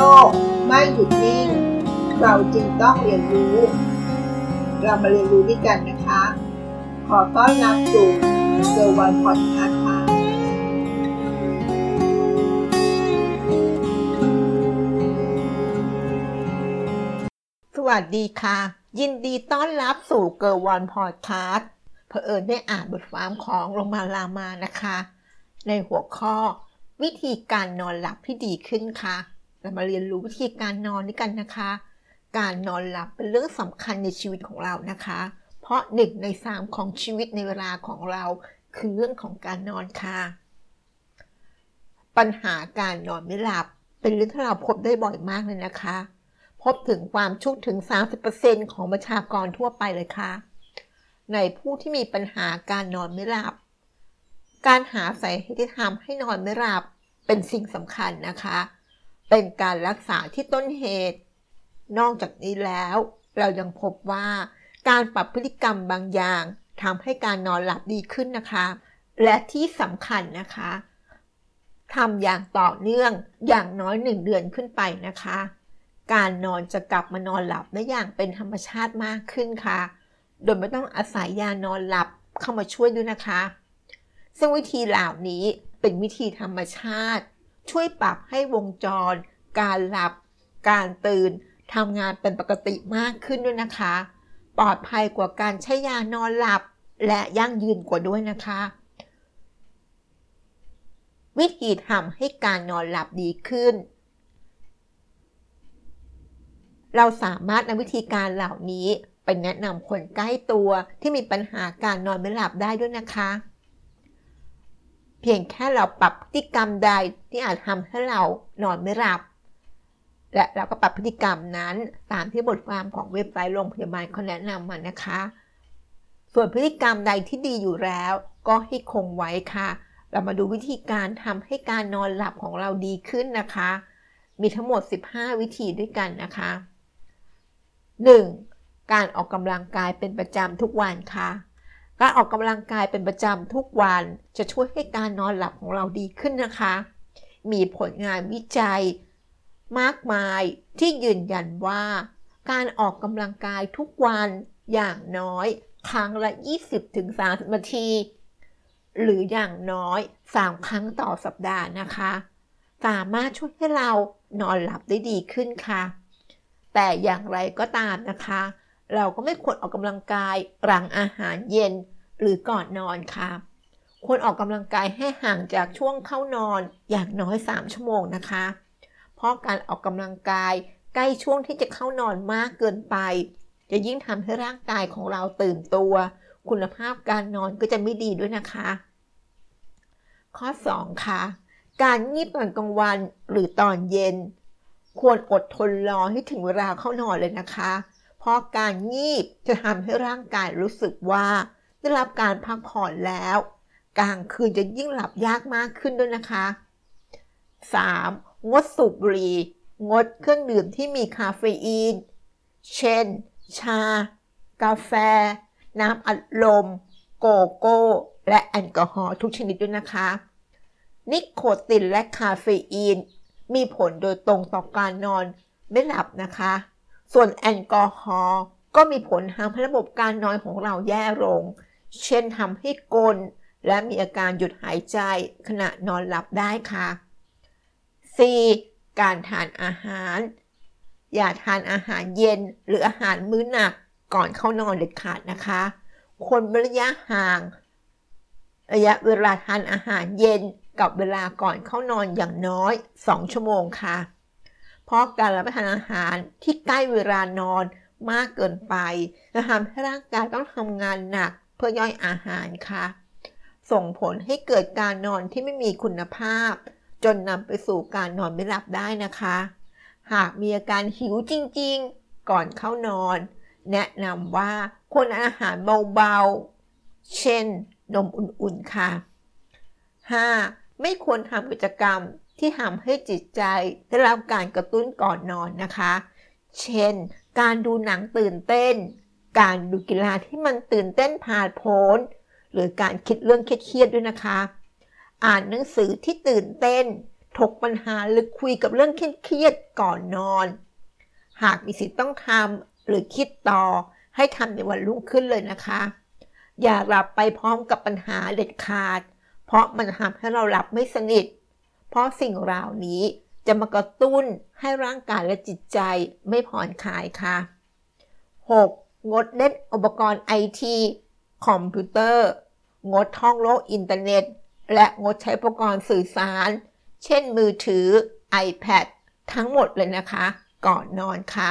ลกไม่หยุดนิ่ง เราจึงต้องเรียนรู้ เรามาเรียนรู้ด้วยกันนะคะ ขอต้อนรับสู่เซอร์วันพอดคาส์ค่ะสวัสดีค่ะ ยินดีต้อนรับสู่เกิร์วันพอดคาส์เผอิญได้อ่านบทความของโรงมาลามานะคะ ในหัวข้อวิธีการนอนหลับที่ดีขึ้นค่ะ เรามาเรียนรู้วิธีการนอนด้วยกันนะคะ การนอนหลับเป็นเรื่องสำคัญในชีวิตของเรานะคะ เพราะหนึ่งในสามของชีวิตในเวลาของเราคือเรื่องของการนอนค่ะ ปัญหาการนอนไม่หลับเป็นเรื่องที่เราพบได้บ่อยมากเลยนะคะ พบถึงความชุกถึง 30%ของประชากรทั่วไปเลยค่ะ ในผู้ที่มีปัญหาการนอนไม่หลับ การหาสาเหตุที่ทำให้นอนไม่หลับเป็นสิ่งสำคัญนะคะเเป็นการรักษาที่ต้นเหตุ นอกจากนี้แล้ว เรายังพบว่า การปรับพฤติกรรมบางอย่างทำให้การนอนหลับดีขึ้นนะคะ และที่สำคัญนะคะทำอย่างต่อเนื่องอย่างน้อยหนึ่งเดือนขึ้นไปนะคะ การนอนจะกลับมานอนหลับได้อย่างเป็นธรรมชาติมากขึ้นค่ะ โดยไม่ต้องอาศัยยานอนหลับเข้ามาช่วยด้วยนะคะ ซึ่งวิธีเหล่านี้เป็นวิธีธรรมชาติ ช่วยปรับให้วงจร การหลับ การตื่นทำงานเป็นปกติมากขึ้นด้วยนะคะ ปลอดภัยกว่าการใช้ยานอนหลับ และยั่งยืนกว่าด้วยนะคะ วิธีทำให้การนอนหลับดีขึ้น เราสามารถนำวิธีการเหล่านี้ไปแนะนำคนใกล้ตัวที่มีปัญหาการนอนไม่หลับได้ด้วยนะคะ เพียงแค่เราปรับพฤติกรรมใดที่อาจทำให้เรานอนไม่หลับ และเราก็ปรับพฤติกรรมนั้นตามที่บทความของเว็บไซต์โรงพยาบาลเขาแนะนำมานะคะ ส่วนพฤติกรรมใดที่ดีอยู่แล้ว ก็ให้คงไว้ค่ะ เรามาดูวิธีการทำให้การนอนหลับของเราดีขึ้นนะคะ มีทั้งหมด 15 วิธีด้วยกันนะคะ 1. การออกกำลังกายเป็นประจำทุกวันค่ะ การออกกำลังกายเป็นประจำทุกวันจะช่วยให้การนอนหลับของเราดีขึ้นนะคะ มีผลงานวิจัย มากมายที่ยืนยันว่า การออกกำลังกายทุกวันอย่างน้อยครั้งละ 20-30 นาที หรืออย่างน้อย 3 ครั้งต่อสัปดาห์นะคะ สามารถช่วยให้เรานอนหลับได้ดีขึ้นค่ะ แต่อย่างไรก็ตามนะคะ เราก็ไม่ควรออกกำลังกายหลังอาหารเย็นหรือก่อนนอนค่ะ ควรออกกำลังกายให้ห่างจากช่วงเข้านอนอย่างน้อย 3 ชั่วโมงนะคะ เพราะการออกกำลังกายใกล้ช่วงที่จะเข้านอนมากเกินไป จะยิ่งทำให้ร่างกายของเราตื่นตัว คุณภาพการนอนก็จะไม่ดีด้วยนะคะ ข้อ 2 ค่ะ การงีบตอนกลางวันหรือตอนเย็น ควรอดทนรอให้ถึงเวลาเข้านอนเลยนะคะ เพราะการงีบจะทำให้ร่างกายรู้สึกว่า ได้รับการพักผ่อนแล้ว กลางคืนจะยิ่งหลับยากมากขึ้นด้วยนะคะ 3. งดสูบบุหรี่งดเครื่องดื่มที่มีคาเฟอีน เช่น ชา กาแฟ น้ำอัดลม โกโก้ และแอลกอฮอล์ทุกชนิดด้วยนะคะ นิโคตินและคาเฟอีน มีผลโดยตรงต่อการนอนไม่หลับนะคะ ส่วนแอลกอฮอล์ก็มีผลทำให้ระบบการนอนของเราแย่ลง เช่นทำให้กลนและมีอาการหยุดหายใจขณะนอนหลับได้ค่ะ 4. การทานอาหาร อย่าทานอาหารเย็นหรืออาหารมื้อหนักก่อนเข้านอนเด็ดขาดนะคะ ควรระยะห่าง ระยะเวลาทานอาหารเย็นกับเวลาก่อนเข้านอนอย่างน้อย 2 ชั่วโมงค่ะ เพราะการรับประทานอาหารที่ใกล้เวลานอนมากเกินไปจะทำให้ร่างกายต้องทำงานหนักเพื่อย่อยอาหารค่ะ ส่งผลให้เกิดการนอนที่ไม่มีคุณภาพ จนนำไปสู่การนอนไม่หลับได้นะคะ หากมีอาการหิวจริงๆ ก่อนเข้านอน แนะนำว่าควรอาหารเบาๆ เช่น นมอุ่นๆ ค่ะ 5. ไม่ควรทำกิจกรรม ที่ทำให้จิตใจได้รับการกระตุ้นก่อนนอนนะคะ เช่น การดูหนังตื่นเต้น การดูกีฬาที่มันตื่นเต้นผ่านโผนหรือการคิดเรื่องเครียดๆด้วยนะคะ อ่านหนังสือที่ตื่นเต้นทถกปัญหาหรือคุยกับเรื่องเครียดๆก่อนนอน หากมีสิทธิ์ต้องทำหรือคิดต่อให้ทำในวันรุ่งขึ้นเลยนะคะ อย่าหลับไปพร้อมกับปัญหาเด็ดขาด เพราะมันทำให้เราหลับไม่สนิท เพราะสิ่งเหล่านี้จะมากระตุ้นให้ร่างกายและจิตใจไม่ผ่อนคลายค่ะ 6. งดเล่นอุปกรณ์ไอทีคอมพิวเตอร์ งดท่องโลกอินเทอร์เน็ต และงดใช้อุปกรณ์สื่อสาร เช่นมือถือ iPad ทั้งหมดเลยนะคะ ก่อนนอนค่ะ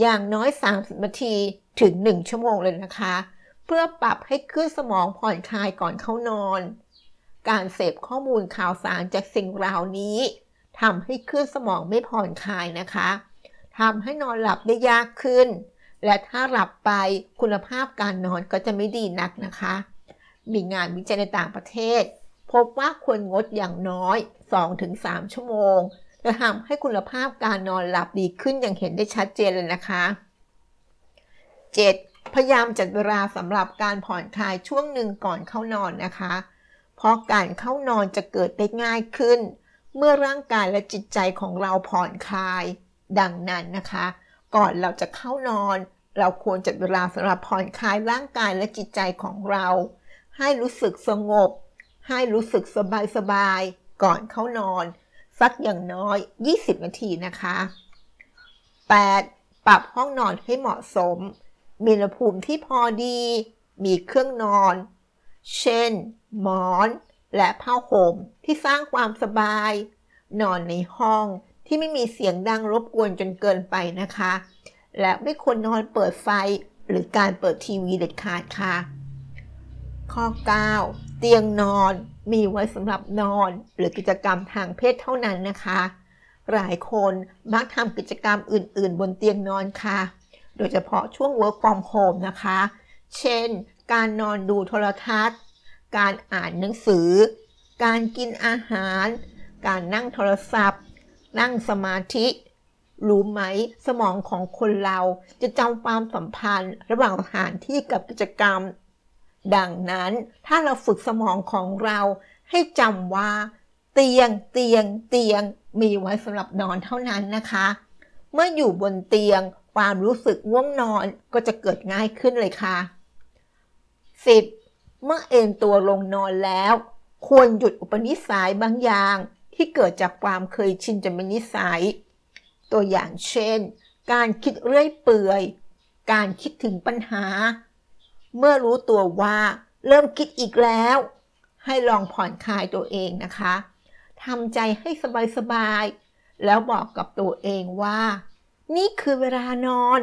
อย่างน้อย 30 นาทีถึง 1 ชั่วโมงเลยนะคะ เพื่อปรับให้คลื่นสมองผ่อนคลายก่อนเข้านอน การเสพข้อมูลข่าวสารจากสิ่งเหล่านี้ทำให้คลื่นสมองไม่ผ่อนคลายนะคะทำให้นอนหลับได้ยากขึ้น และถ้าหลับไปคุณภาพการนอนก็จะไม่ดีนักนะคะ มีงานวิจัยในต่างประเทศ พบว่าควรงดอย่างน้อย 2-3 ชั่วโมงจะทำให้คุณภาพการนอนหลับดีขึ้นอย่างเห็นได้ชัดเจนเลยนะคะ 7. พยายามจัดเวลาสำหรับการผ่อนคลายช่วงหนึ่งก่อนเข้านอนนะคะ เพราะการเข้านอนจะเกิดได้ง่ายขึ้น เมื่อร่างกายและจิตใจของเราผ่อนคลาย ดังนั้นนะคะ ก่อนเราจะเข้านอน เราควรจัดเวลาสำหรับผ่อนคลายร่างกายและจิตใจของเรา ให้รู้สึกสงบ ให้รู้สึกสบายสบายก่อนเข้านอน สักอย่างน้อย 20 นาทีนะคะ 8. ปรับห้องนอนให้เหมาะสม มีอุณหภูมิที่พอดี มีเครื่องนอน เช่น หมอนและผ้าห่มที่สร้างความสบาย นอนในห้องที่ไม่มีเสียงดังรบกวนจนเกินไปนะคะ และไม่ควรนอนเปิดไฟหรือการเปิดทีวีเด็ดขาดค่ะ ข้อ 9 เตียงนอนมีไว้สำหรับนอนหรือกิจกรรมทางเพศเท่านั้นนะคะ หลายคนมักทำกิจกรรมอื่น ๆ บนเตียงนอนค่ะ โดยเฉพาะช่วง work from home นะคะ เช่น การนอนดูโทรทัศน์ การอ่านหนังสือ การกินอาหาร การนั่งโทรศัพท์ นั่งสมาธิ รู้ไหมสมองของคนเราจะจำความสัมพันธ์ ระหว่างสถานที่กับกิจกรรม ดังนั้นถ้าเราฝึกสมองของเราให้จำว่า เตียง เตียง เตียง มีไว้สำหรับนอนเท่านั้นนะคะ เมื่ออยู่บนเตียงความรู้สึกง่วงนอนก็จะเกิดง่ายขึ้นเลยค่ะ 10. เมื่อเอนตัวลงนอนแล้ว ควรหยุดอุปนิสัยบางอย่าง ที่เกิดจากความเคยชินจนเป็นนิสัย ตัวอย่างเช่น การคิดเรื่อยเปื่อย การคิดถึงปัญหา เมื่อรู้ตัวว่าเริ่มคิดอีกแล้ว ให้ลองผ่อนคลายตัวเองนะคะทำใจให้สบายๆ แล้วบอกกับตัวเองว่า นี่คือเวลานอน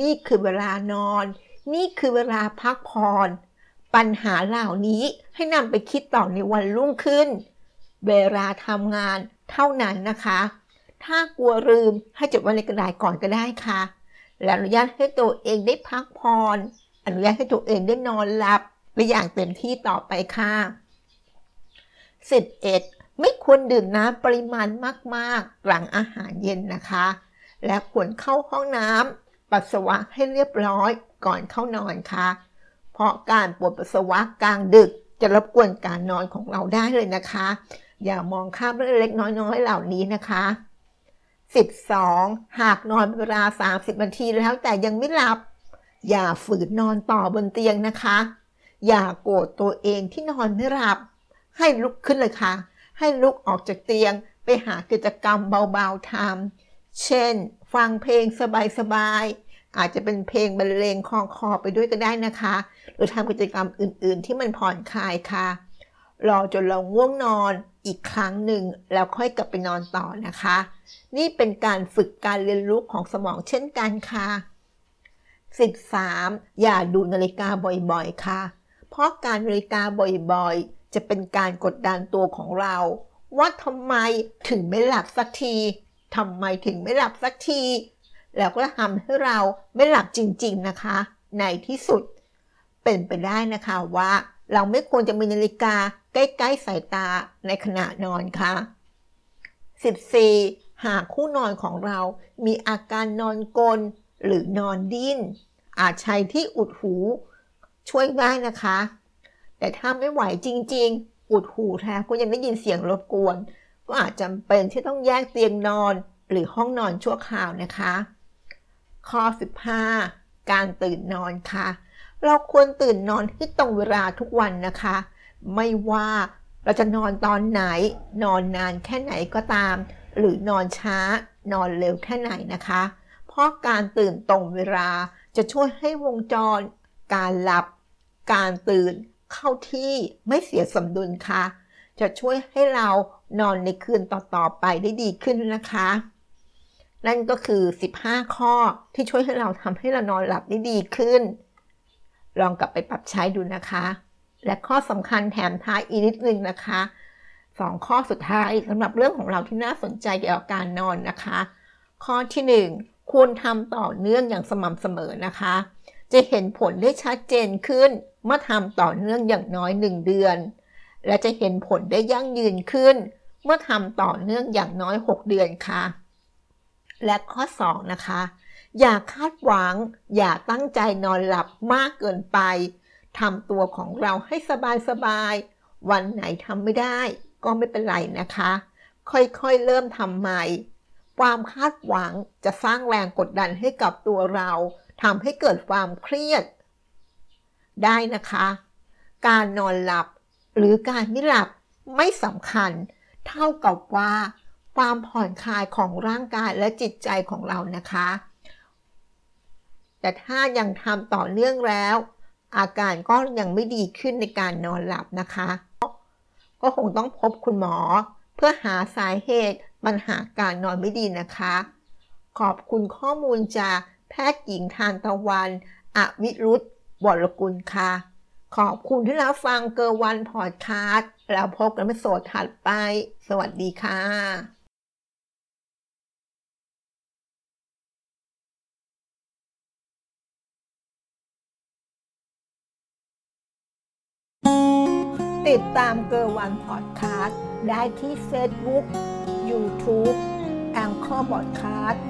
นี่คือเวลานอน นี่คือเวลาพักผ่อน ปัญหาเหล่านี้ให้นำไปคิดต่อในวันรุ่งขึ้น เวลาทำงานเท่านั้นนะคะ ถ้ากลัวลืมให้จดไว้ในกระดาษก่อนก็ได้ค่ะ และอนุญาตให้ตัวเองได้พักผ่อน อนุญาตให้ตัวเองได้นอนหลับไปอย่างเต็มที่ต่อไปค่ะ 11. ไม่ควรดื่มน้ำปริมาณมาก ๆ หลังอาหารเย็นนะคะ และควรเข้าห้องน้ำปัสสาวะให้เรียบร้อยก่อนเข้านอนค่ะาะการปวดปัสสาวะกลางดึก จะรบกวนการนอนของเราได้เลยนะคะ อย่ามองข้ามเรื่องเล็กน้อยๆเหล่านี้นะคะ 12. หากนอนเวลา 30 นาทีแล้วแต่ยังไม่หลับ อย่าฝืนนอนต่อบนเตียงนะคะ อย่าโกรธตัวเองที่นอนไม่หลับ ให้ลุกขึ้นเลยค่ะ ให้ลุกออกจากเตียงไปหากิจกรรมเบาๆทำเช่น ฟังเพลงสบายๆ อาจจะเป็นเพลงบรรเลงคลองคอไปด้วยก็ได้นะคะ หรือทำกิจกรรมอื่นๆ ที่มันผ่อนคลายค่ะ รอจนเราง่วงนอนอีกครั้งหนึ่งแล้วค่อยกลับไปนอนต่อนะคะ นี่เป็นการฝึกการเรียนรู้ของสมองเช่นกันค่ะ 13. อย่าดูนาฬิกาบ่อยๆ ค่ะ เพราะการนาฬิกาบ่อยๆ จะเป็นการกดดันตัวของเรา ว่าทำไมถึงไม่หลับสักทีทำไมถึงไม่หลับสักที แล้วก็ทำให้เราไม่หลับจริง ๆนะคะ ในที่สุดเป็นไปได้นะคะว่า เราไม่ควรจะมีนาฬิกาใกล้ๆสายตาในขณะนอนค่ะ 14. หากคู่นอนของเรามีอาการนอนกลนหรือนอนดิ้น อาจใช้ที่อุดหูช่วยได้นะคะ แต่ถ้าไม่ไหวจริง ๆ อุดหูแท้ก็ยังได้ยินเสียงรบกวน ก็อาจจำเป็นที่ต้องแยกเตียงนอนหรือห้องนอนชั่วคราวนะคะ ข้อ 15 การตื่นนอนค่ะ เราควรตื่นนอนที่ตรงเวลาทุกวันนะคะ ไม่ว่าเราจะนอนตอนไหน นอนนานแค่ไหนก็ตาม หรือนอนช้า นอนเร็วแค่ไหนนะคะ เพราะการตื่นตรงเวลาจะช่วยให้วงจร การหลับ การตื่นเข้าที่ไม่เสียสมดุลค่ะ จะช่วยให้เรานอนในคืนต่อๆไปได้ดีขึ้นนะคะ นั่นก็คือ 15 ข้อที่ช่วยให้เราทำให้เรานอนหลับได้ดีขึ้น ลองกลับไปปรับใช้ดูนะคะ และข้อสำคัญแถมท้ายอีกนิดนึงนะคะสองข้อสุดท้ายสำหรับเรื่องของเราที่น่าสนใจเกี่ยวกับการนอนนะคะ ข้อที่ 1 ควรทำต่อเนื่องอย่างสม่ำเสมอนะคะ จะเห็นผลได้ชัดเจนขึ้น เมื่อทำต่อเนื่องอย่างน้อย 1 เดือน และจะเห็นผลได้ยั่งยืนขึ้น เมื่อทำต่อเนื่องอย่างน้อย 6 เดือนค่ะ และข้อ 2 นะคะ อย่าคาดหวัง อย่าตั้งใจนอนหลับมากเกินไปทำตัวของเราให้สบายๆวันไหนทำไม่ได้ก็ไม่เป็นไรนะคะ ค่อยๆเริ่มทำใหม่ ความคาดหวังจะสร้างแรงกดดันให้กับตัวเราทำให้เกิดความเครียด ได้นะคะ การนอนหลับหรือการไม่หลับไม่สำคัญ เท่ากับว่า ความผ่อนคลายของร่างกายและจิตใจของเรานะคะ แต่ถ้ายังทำต่อเนื่องแล้ว อาการก็ยังไม่ดีขึ้นในการนอนหลับนะคะ ก็คงต้องพบคุณหมอ เพื่อหาสาเหตุปัญหาการนอนไม่ดีนะคะ ขอบคุณข้อมูลจากแพทย์หญิงทานตะวัน อวิรุธวรกุลค่ะ ขอบคุณที่รับฟังเกอร์วันพอดแคสต์แล้วพบกันใน episode ถัดไป สวัสดีค่ะ ติดตามเกอร์วันพอดแคสต์ได้ที่เฟซบุ๊กยูทูบ Anchor พอดแคสต์